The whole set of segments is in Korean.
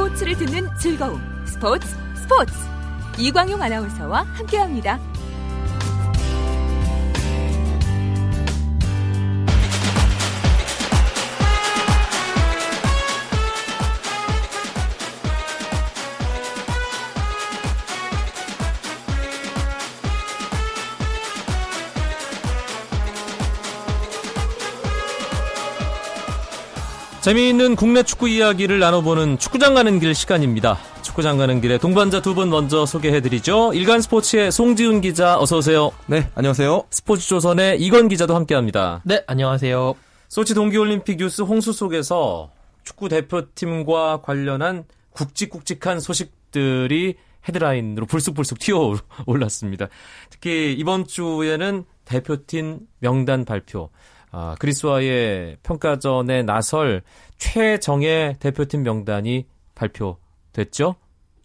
스포츠를 듣는 즐거움. 스포츠 스포츠. 이광용 아나운서와 함께합니다. 재미있는 국내 축구 이야기를 나눠보는 축구장 가는 길 시간입니다. 축구장 가는 길에 동반자 두 분 먼저 소개해드리죠. 일간 스포츠의 송지훈 기자 어서 오세요. 네, 안녕하세요. 스포츠조선의 이건 기자도 함께합니다. 네, 안녕하세요. 소치 동계올림픽 뉴스 홍수 속에서 축구 대표팀과 관련한 굵직굵직한 소식들이 헤드라인으로 불쑥불쑥 튀어 올랐습니다. 특히 이번 주에는 대표팀 명단 발표, 아, 그리스와의 평가전에 나설 최정예 대표팀 명단이 발표됐죠?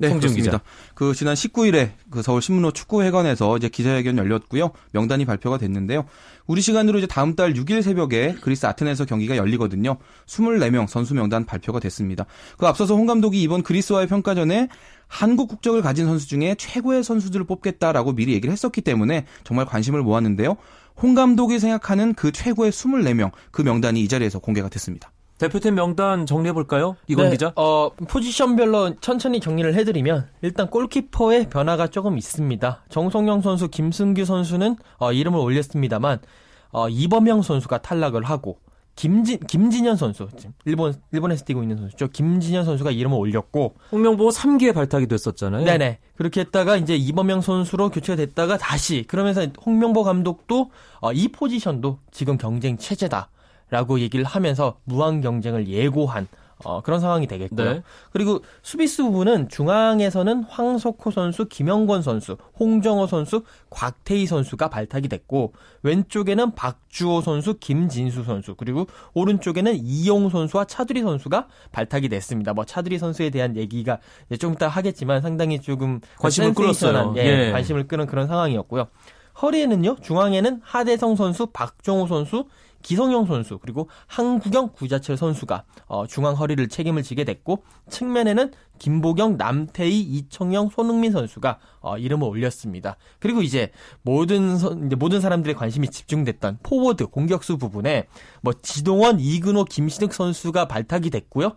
네, 그렇습니다. 그 지난 19일에 그 서울 신문호 축구회관에서 이제 기자회견 열렸고요. 명단이 발표가 됐는데요. 우리 시간으로 이제 다음 달 6일 새벽에 그리스 아테네에서 경기가 열리거든요. 24명 선수 명단 발표가 됐습니다. 그 앞서서 홍 감독이 이번 그리스와의 평가전에 한국 국적을 가진 선수 중에 최고의 선수들을 뽑겠다라고 미리 얘기를 했었기 때문에 정말 관심을 모았는데요. 홍 감독이 생각하는 그 최고의 24명 그 명단이 이 자리에서 공개가 됐습니다. 대표팀 명단 정리해 볼까요? 이건 네, 기자. 어, 포지션별로 천천히 정리를 해드리면 일단 골키퍼의 변화가 조금 있습니다. 정성영 선수, 김승규 선수는 어, 이름을 올렸습니다만 어, 이범영 선수가 탈락을 하고 김진 김진현 선수 지금 일본 일본에서 뛰고 있는 선수죠. 김진현 선수가 이름을 올렸고 홍명보 3기에 발탁이 됐었잖아요. 네네 그렇게 했다가 이제 이범영 선수로 교체가 됐다가 다시 그러면서 홍명보 감독도 어, 이 포지션도 지금 경쟁 체제다라고 얘기를 하면서 무한 경쟁을 예고한 어, 그런 상황이 되겠고요. 네. 그리고 수비수 부분은 중앙에서는 황석호 선수, 김영권 선수, 홍정호 선수, 곽태희 선수가 발탁이 됐고 왼쪽에는 박주호 선수, 김진수 선수 그리고 오른쪽에는 이용 선수와 차두리 선수가 발탁이 됐습니다. 뭐 차두리 선수에 대한 얘기가 좀 이따 하겠지만 상당히 조금 관심을 센세이션한, 끌었어요. 예, 예. 관심을 끄는 그런 상황이었고요. 허리에는요 중앙에는 하대성 선수, 박종우 선수, 기성용 선수 그리고 한국영 구자철 선수가 어, 중앙 허리를 책임을 지게 됐고 측면에는 김보경, 남태희, 이청용, 손흥민 선수가 어, 이름을 올렸습니다. 그리고 이제 모든 선- 이제 모든 사람들의 관심이 집중됐던 포워드 공격수 부분에 뭐 지동원, 이근호, 김신욱 선수가 발탁이 됐고요.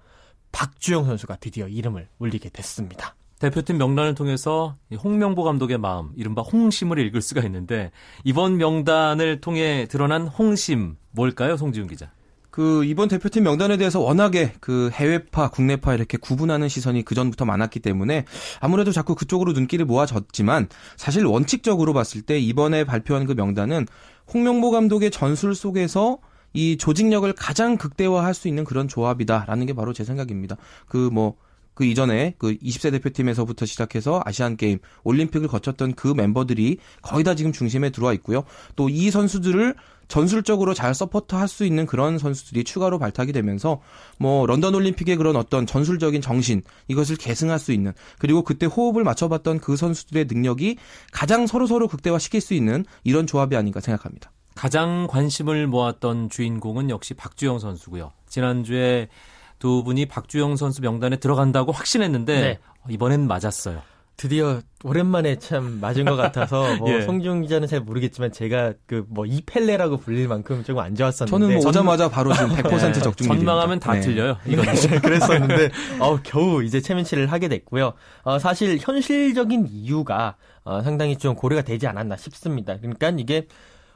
박주영 선수가 드디어 이름을 올리게 됐습니다. 대표팀 명단을 통해서 이 홍명보 감독의 마음, 이른바 홍심을 읽을 수가 있는데 이번 명단을 통해 드러난 홍심 뭘까요, 송지훈 기자? 그 이번 대표팀 명단에 대해서 워낙에 그 해외파, 국내파 이렇게 구분하는 시선이 그 전부터 많았기 때문에 아무래도 자꾸 그쪽으로 눈길을 모아졌지만 사실 원칙적으로 봤을 때 이번에 발표한 그 명단은 홍명보 감독의 전술 속에서 이 조직력을 가장 극대화할 수 있는 그런 조합이다라는 게 바로 제 생각입니다. 그뭐 그 이전에 그 20세 대표팀에서부터 시작해서 아시안 게임, 올림픽을 거쳤던 그 멤버들이 거의 다 지금 중심에 들어와 있고요. 또 이 선수들을 전술적으로 잘 support 할 수 있는 그런 선수들이 추가로 발탁이 되면서 뭐 런던 올림픽의 그런 어떤 전술적인 정신 이것을 계승할 수 있는 그리고 그때 호흡을 맞춰봤던 그 선수들의 능력이 가장 서로 서로 극대화시킬 수 있는 이런 조합이 아닌가 생각합니다. 가장 관심을 모았던 주인공은 역시 박주영 선수고요. 지난주에 두 분이 박주영 선수 명단에 들어간다고 확신했는데 네. 이번엔 맞았어요. 드디어 오랜만에 참 맞은 것 같아서 뭐 예. 송중 기자는 잘 모르겠지만 제가 그 뭐 이펠레라고 불릴 만큼 조금 안 좋았었는데 저는 뭐 전- 오자마자 바로 지금 100% 네, 적중 전망하면 다 틀려요. 이건 네, 그랬었는데 어, 겨우 이제 최면치를 하게 됐고요. 어, 사실 현실적인 이유가 어, 상당히 좀 고려가 되지 않았나 싶습니다. 그러니까 이게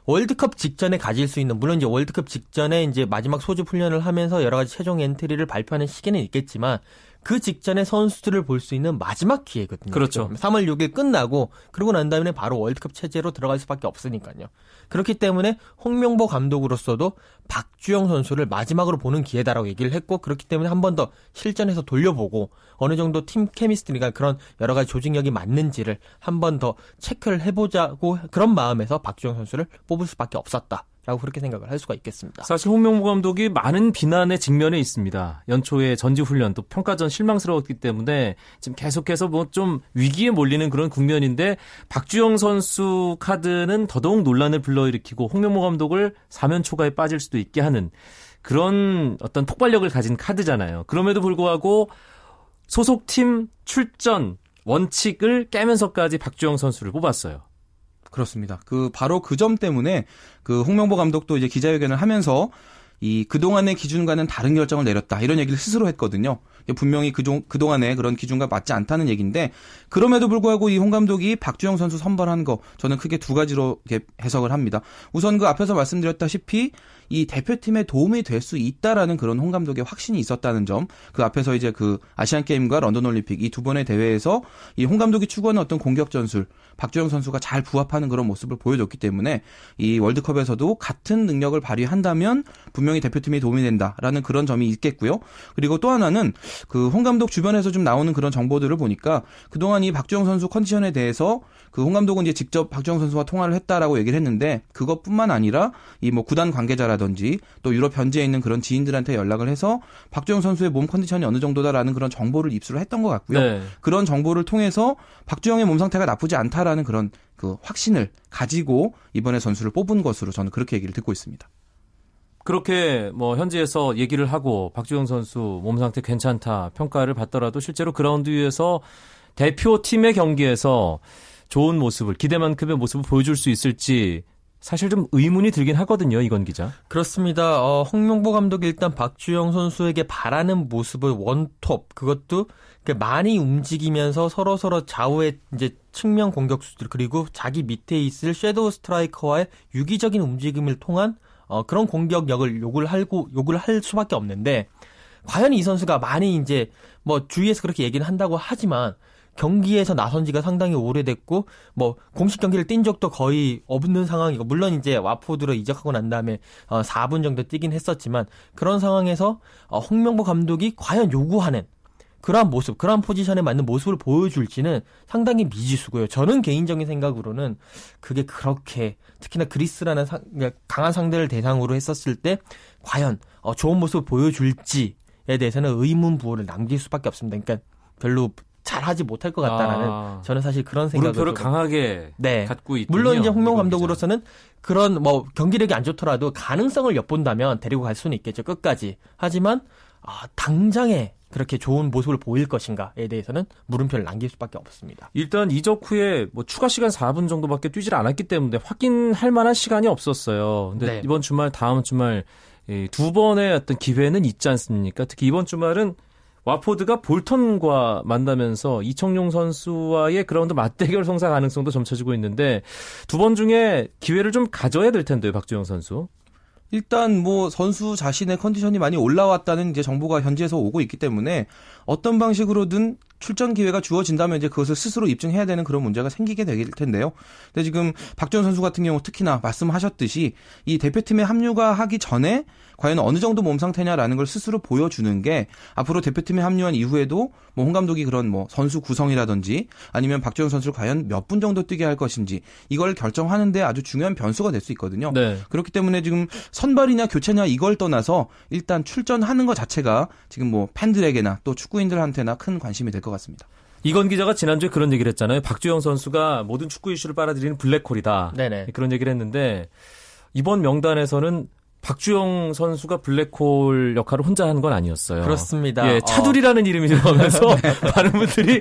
월드컵 직전에 가질 수 있는 물론 이제 월드컵 직전에 이제 마지막 소집 훈련을 하면서 여러 가지 최종 엔트리를 발표하는 시기는 있겠지만 그 직전에 선수들을 볼 수 있는 마지막 기회거든요. 그렇죠. 3월 6일 끝나고 그러고 난 다음에 바로 월드컵 체제로 들어갈 수밖에 없으니까요. 그렇기 때문에 홍명보 감독으로서도 박주영 선수를 마지막으로 보는 기회다라고 얘기를 했고 그렇기 때문에 한 번 더 실전에서 돌려보고 어느 정도 팀 chemistry가 그런 여러 가지 조직력이 맞는지를 한 번 더 체크를 해보자고 그런 마음에서 박주영 선수를 뽑을 수밖에 없었다. 라고 그렇게 생각을 할 수가 있겠습니다. 사실 홍명보 감독이 많은 비난의 직면에 있습니다. 연초에 전지훈련 또 평가전 실망스러웠기 때문에 지금 계속해서 뭐 좀 위기에 몰리는 그런 국면인데 박주영 선수 카드는 더더욱 논란을 불러일으키고 홍명보 감독을 사면 초가에 빠질 수도 있게 하는 그런 어떤 폭발력을 가진 카드잖아요. 그럼에도 불구하고 소속팀 출전 원칙을 깨면서까지 박주영 선수를 뽑았어요. 그렇습니다. 그 바로 그 점 때문에 그 홍명보 감독도 이제 기자회견을 하면서 이 그동안의 기준과는 다른 결정을 내렸다. 이런 얘기를 스스로 했거든요. 분명히 그종, 그동안의 그런 기준과 맞지 않다는 얘기인데 그럼에도 불구하고 이 홍 감독이 박주영 선수 선발한 거 저는 크게 두 가지로 해석을 합니다. 우선 그 앞에서 말씀드렸다시피 이 대표팀에 도움이 될 수 있다라는 그런 홍 감독의 확신이 있었다는 점, 그 앞에서 이제 그 아시안 게임과 런던 올림픽 이 두 번의 대회에서 이 홍 감독이 추구하는 어떤 공격 전술, 박주영 선수가 잘 부합하는 그런 모습을 보여줬기 때문에 이 월드컵에서도 같은 능력을 발휘한다면 분명히 대표팀에 도움이 된다라는 그런 점이 있겠고요. 그리고 또 하나는 그 홍 감독 주변에서 좀 나오는 그런 정보들을 보니까 그동안 이 박주영 선수 컨디션에 대해서 그 홍 감독은 이제 직접 박주영 선수와 통화를 했다라고 얘기를 했는데 그것뿐만 아니라 이 뭐 구단 관계자라든지 또 유럽 현지에 있는 그런 지인들한테 연락을 해서 박주영 선수의 몸 컨디션이 어느 정도다라는 그런 정보를 입수를 했던 것 같고요. 네. 그런 정보를 통해서 박주영의 몸 상태가 나쁘지 않다라는 그런 그 확신을 가지고 이번에 선수를 뽑은 것으로 저는 그렇게 얘기를 듣고 있습니다. 그렇게 뭐 현지에서 얘기를 하고 박주영 선수 몸 상태 괜찮다 평가를 받더라도 실제로 그라운드 위에서 대표팀의 경기에서 좋은 모습을 기대만큼의 모습을 보여줄 수 있을지 사실 좀 의문이 들긴 하거든요, 이건 기자. 그렇습니다. 어, 홍명보 감독이 일단 박주영 선수에게 바라는 모습을 원톱 그것도 많이 움직이면서 서로 서로 좌우의 이제 측면 공격수들 그리고 자기 밑에 있을 섀도우 스트라이커와의 유기적인 움직임을 통한 어, 그런 공격력을 요구를 하고 요구를 할 수밖에 없는데 과연 이 선수가 많이 이제 뭐 주위에서 그렇게 얘기는 한다고 하지만 경기에서 나선 지가 상당히 오래됐고 뭐 공식 경기를 뛴 적도 거의 없는 상황이고 물론 이제 와포드로 이적하고 난 다음에 어 4분 정도 뛰긴 했었지만 그런 상황에서 어 홍명보 감독이 과연 요구하는 그러한 모습, 그러한 포지션에 맞는 모습을 보여줄지는 상당히 미지수고요. 저는 개인적인 생각으로는 그게 그렇게 특히나 그리스라는 상, 그러니까 강한 상대를 대상으로 했었을 때 과연 어, 좋은 모습을 보여줄지에 대해서는 의문 부호를 남길 수밖에 없습니다. 그러니까 별로 잘하지 못할 것 같다라는 아, 저는 사실 그런 생각을 물음표를 강하게 네. 갖고 있 물론 이제 홍명 감독으로서는 그런 뭐 경기력이 안 좋더라도 가능성을 엿본다면 데리고 갈 수는 있겠죠 끝까지 하지만 아, 당장에 그렇게 좋은 모습을 보일 것인가에 대해서는 물음표를 남길 수밖에 없습니다. 일단 이적 후에 뭐 추가 시간 4분 정도밖에 뛰질 않았기 때문에 확인할 만한 시간이 없었어요. 근데 네. 이번 주말 다음 주말 두 번의 어떤 기회는 있지 않습니까? 특히 이번 주말은 와포드가 볼턴과 만나면서 이청용 선수와의 그라운드 맞대결 성사 가능성도 점쳐지고 있는데 두 번 중에 기회를 좀 가져야 될 텐데요, 박주영 선수. 일단 뭐 선수 자신의 컨디션이 많이 올라왔다는 이제 정보가 현지에서 오고 있기 때문에 어떤 방식으로든 출전 기회가 주어진다면 이제 그것을 스스로 입증해야 되는 그런 문제가 생기게 될 텐데요. 근데 지금 박지원 선수 같은 경우 특히나 말씀하셨듯이 이 대표팀에 합류가 하기 전에 과연 어느 정도 몸 상태냐라는 걸 스스로 보여주는 게 앞으로 대표팀에 합류한 이후에도 뭐 홍 감독이 그런 뭐 선수 구성이라든지 아니면 박지원 선수를 과연 몇 분 정도 뛰게 할 것인지 이걸 결정하는데 아주 중요한 변수가 될 수 있거든요. 네. 그렇기 때문에 지금 선발이냐 교체냐 이걸 떠나서 일단 출전하는 것 자체가 지금 뭐 팬들에게나 또 축구인들한테나 큰 관심이 될 것 같습니다. 이건 기자가 지난주에 그런 얘기를 했잖아요. 박주영 선수가 모든 축구 이슈를 빨아들이는 블랙홀이다. 네네. 그런 얘기를 했는데 이번 명단에서는 박주영 선수가 블랙홀 역할을 혼자 한 건 아니었어요. 그렇습니다. 예, 차두리라는 어. 이름이 들어가면서 많은 분들이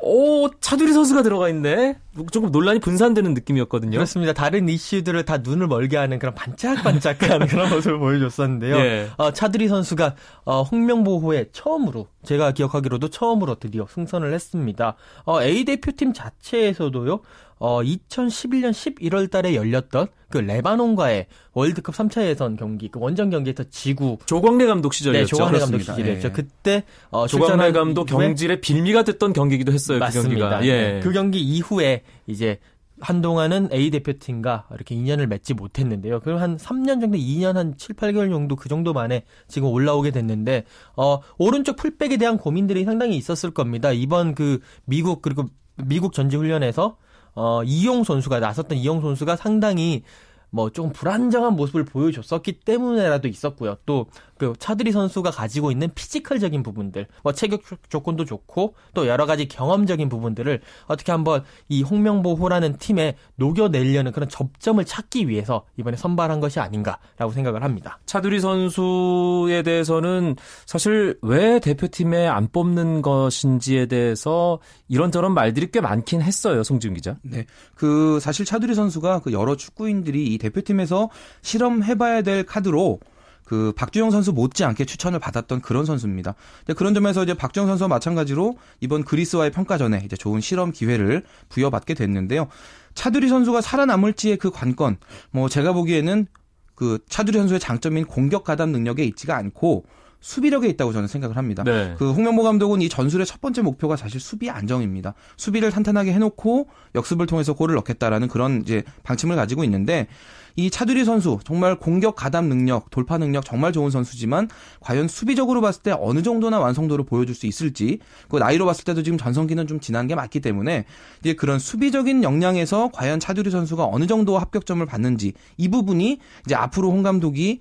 오, 차두리 선수가 들어가 있네? 조금 논란이 분산되는 느낌이었거든요. 그렇습니다. 다른 이슈들을 다 눈을 멀게 하는 그런 반짝반짝한 그런 모습을 보여줬었는데요. 예. 어, 차두리 선수가 어, 홍명보 후에 처음으로, 제가 기억하기로도 처음으로 드디어 승선을 했습니다. 어, A 대표팀 자체에서도요, 어, 2011년 11월 달에 열렸던 그 레바논과의 월드컵 3차 예선 경기, 그 원정 경기에서 지구. 조광래 감독 시절이었죠. 네, 조광래 감독 시절이었죠. 네. 그때, 어, 조광래 감독 경질의 빌미가 됐던 경기기도 했어요. 맞습니다. 그 경기가. 예. 네. 그 경기 이후에 이제 한동안은 A 대표팀과 이렇게 인연을 맺지 못했는데요. 그럼 한 3년 정도, 2년 한 7, 8개월 정도 그 정도 만에 지금 올라오게 됐는데, 어, 오른쪽 풀백에 대한 고민들이 상당히 있었을 겁니다. 이번 그 미국, 그리고 미국 전지 훈련에서 어, 이용 선수가 나섰던 이용 선수가 상당히 뭐 조금 불안정한 모습을 보여줬었기 때문에라도 있었고요. 또그 차두리 선수가 가지고 있는 피지컬적인 부분들, 뭐 체격 조건도 좋고 또 여러 가지 경험적인 부분들을 어떻게 한번 이 홍명보호라는 팀에 녹여내려는 그런 접점을 찾기 위해서 이번에 선발한 것이 아닌가라고 생각을 합니다. 차두리 선수에 대해서는 사실 왜 대표팀에 안 뽑는 것인지에 대해서 이런저런 말들이 꽤 많긴 했어요, 송지훈 기자. 네, 그 사실 차두리 선수가 그 여러 축구인들이 이 대표팀에서 실험해봐야 될 카드로 그 박주영 선수 못지않게 추천을 받았던 그런 선수입니다. 그런 점에서 이제 박주영 선수와 마찬가지로 이번 그리스와의 평가전에 이제 좋은 실험 기회를 부여받게 됐는데요. 차두리 선수가 살아남을지의 그 관건, 뭐 제가 보기에는 그 차두리 선수의 장점인 공격 가담 능력에 있지가 않고 수비력에 있다고 저는 생각을 합니다. 네. 그 홍명보 감독은 이 전술의 첫 번째 목표가 사실 수비 안정입니다. 수비를 탄탄하게 해놓고 역습을 통해서 골을 넣겠다라는 그런 이제 방침을 가지고 있는데 이 차두리 선수 정말 공격 가담 능력, 돌파 능력 정말 좋은 선수지만 과연 수비적으로 봤을 때 어느 정도나 완성도를 보여줄 수 있을지 그 나이로 봤을 때도 지금 전성기는 좀 지난 게 맞기 때문에 이제 그런 수비적인 역량에서 과연 차두리 선수가 어느 정도 합격점을 받는지 이 부분이 이제 앞으로 홍 감독이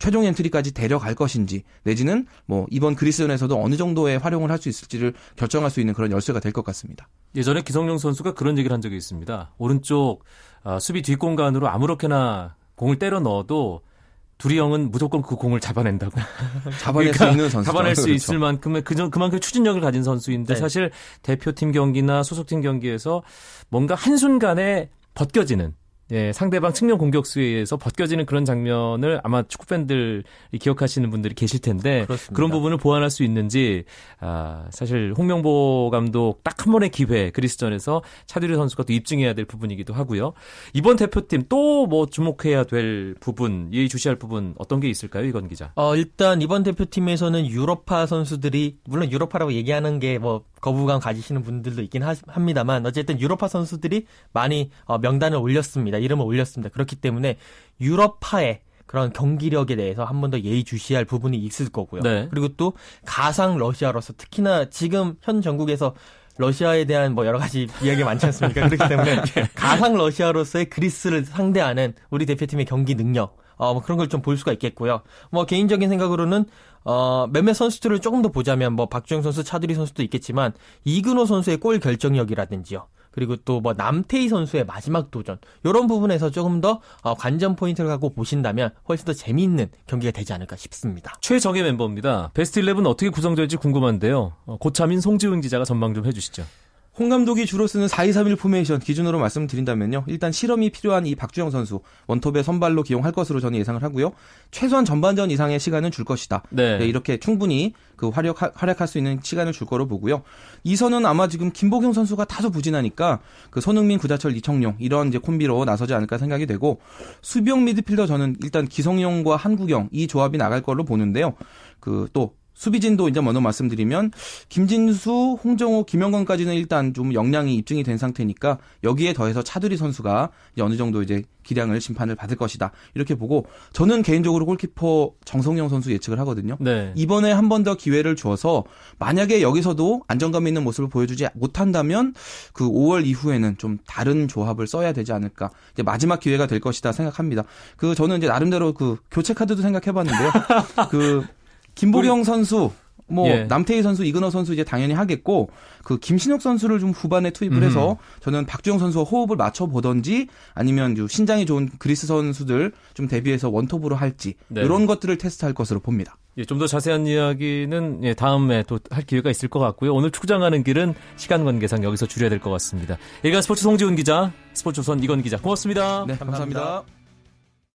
최종 엔트리까지 데려갈 것인지 내지는 뭐 이번 그리스전에서도 어느 정도의 활용을 할 수 있을지를 결정할 수 있는 그런 열쇠가 될 것 같습니다. 예전에 기성용 선수가 그런 얘기를 한 적이 있습니다. 오른쪽 어, 수비 뒷공간으로 아무렇게나 공을 때려 넣어도 두리 형은 무조건 그 공을 잡아낸다고. 잡아낼 그러니까 수 있는 선수. 잡아낼 수 그렇죠. 있을 만큼의 그, 그만큼 추진력을 가진 선수인데 네. 사실 대표팀 경기나 소속팀 경기에서 뭔가 한순간에 벗겨지는 예, 상대방 측면 공격수에 의해서 벗겨지는 그런 장면을 아마 축구 팬들이 기억하시는 분들이 계실 텐데 그렇습니다. 그런 부분을 보완할 수 있는지 아, 사실 홍명보 감독 딱 한 번의 기회 그리스전에서 차두리 선수가 또 입증해야 될 부분이기도 하고요. 이번 대표팀 또 뭐 주목해야 될 부분, 예의주시할 부분 어떤 게 있을까요, 이건 기자? 어, 일단 이번 대표팀에서는 유럽파 선수들이 물론 유럽파라고 얘기하는 게 뭐 거부감 가지시는 분들도 있긴 하, 합니다만 어쨌든 유럽파 선수들이 많이 어, 명단을 올렸습니다. 이름을 올렸습니다. 그렇기 때문에 유럽파의 그런 경기력에 대해서 한 번 더 예의주시할 부분이 있을 거고요. 네. 그리고 또 가상 러시아로서 특히나 지금 현 전국에서 러시아에 대한 뭐 여러 가지 이야기 많지 않습니까? 그렇기 때문에 예. 가상 러시아로서의 그리스를 상대하는 우리 대표팀의 경기 능력, 어, 뭐 그런 걸 좀 볼 수가 있겠고요. 뭐 개인적인 생각으로는 어, 몇몇 선수들을 조금 더 보자면 뭐 박주영 선수, 차두리 선수도 있겠지만 이근호 선수의 골 결정력이라든지요. 그리고 또 뭐 남태희 선수의 마지막 도전 이런 부분에서 조금 더 어, 관전 포인트를 갖고 보신다면 훨씬 더 재미있는 경기가 되지 않을까 싶습니다. 최정예 멤버입니다. 베스트 11 어떻게 구성될지 궁금한데요. 어, 고참인 송지훈 기자가 전망 좀 해주시죠. 홍 감독이 주로 쓰는 4-2-3-1 포메이션 기준으로 말씀드린다면요. 일단 실험이 필요한 이 박주영 선수 원톱의 선발로 기용할 것으로 저는 예상을 하고요. 최소한 전반전 이상의 시간은 줄 것이다. 네. 네, 이렇게 충분히 그 활약 활약할 수 있는 시간을 줄 거로 보고요. 이 선은 아마 지금 김보경 선수가 다소 부진하니까 그 손흥민, 구자철, 이청용 이런 이제 콤비로 나서지 않을까 생각이 되고 수비형 미드필더 저는 일단 기성용과 한국영 이 조합이 나갈 걸로 보는데요. 그 또 수비진도 이제 먼저 말씀드리면 김진수, 홍정호, 김영건까지는 일단 좀 역량이 입증이 된 상태니까 여기에 더해서 차두리 선수가 어느 정도 이제 기량을 심판을 받을 것이다 이렇게 보고 저는 개인적으로 골키퍼 정성영 선수 예측을 하거든요. 네. 이번에 한 번 더 기회를 주어서 만약에 여기서도 안정감 있는 모습을 보여주지 못한다면 그 5월 이후에는 좀 다른 조합을 써야 되지 않을까. 이제 마지막 기회가 될 것이다 생각합니다. 그 저는 이제 나름대로 그 교체 카드도 생각해봤는데요. 그 김보경. 선수 뭐 예. 남태희 선수, 이근호 선수 이제 당연히 하겠고 그 김신욱 선수를 좀 후반에 투입을 음. 해서 저는 박주영 선수와 호흡을 맞춰 보던지 아니면 신장이 좋은 그리스 선수들 좀 대비해서 원톱으로 할지 네. 이런 것들을 테스트할 것으로 봅니다. 예, 좀 더 자세한 이야기는 예, 다음에 또 할 기회가 있을 것 같고요. 오늘 축구장 가는 길은 시간 관계상 여기서 줄여야 될 것 같습니다. 일간 스포츠 송지훈 기자, 스포츠조선 이건 기자, 고맙습니다. 네, 감사합니다. 감사합니다.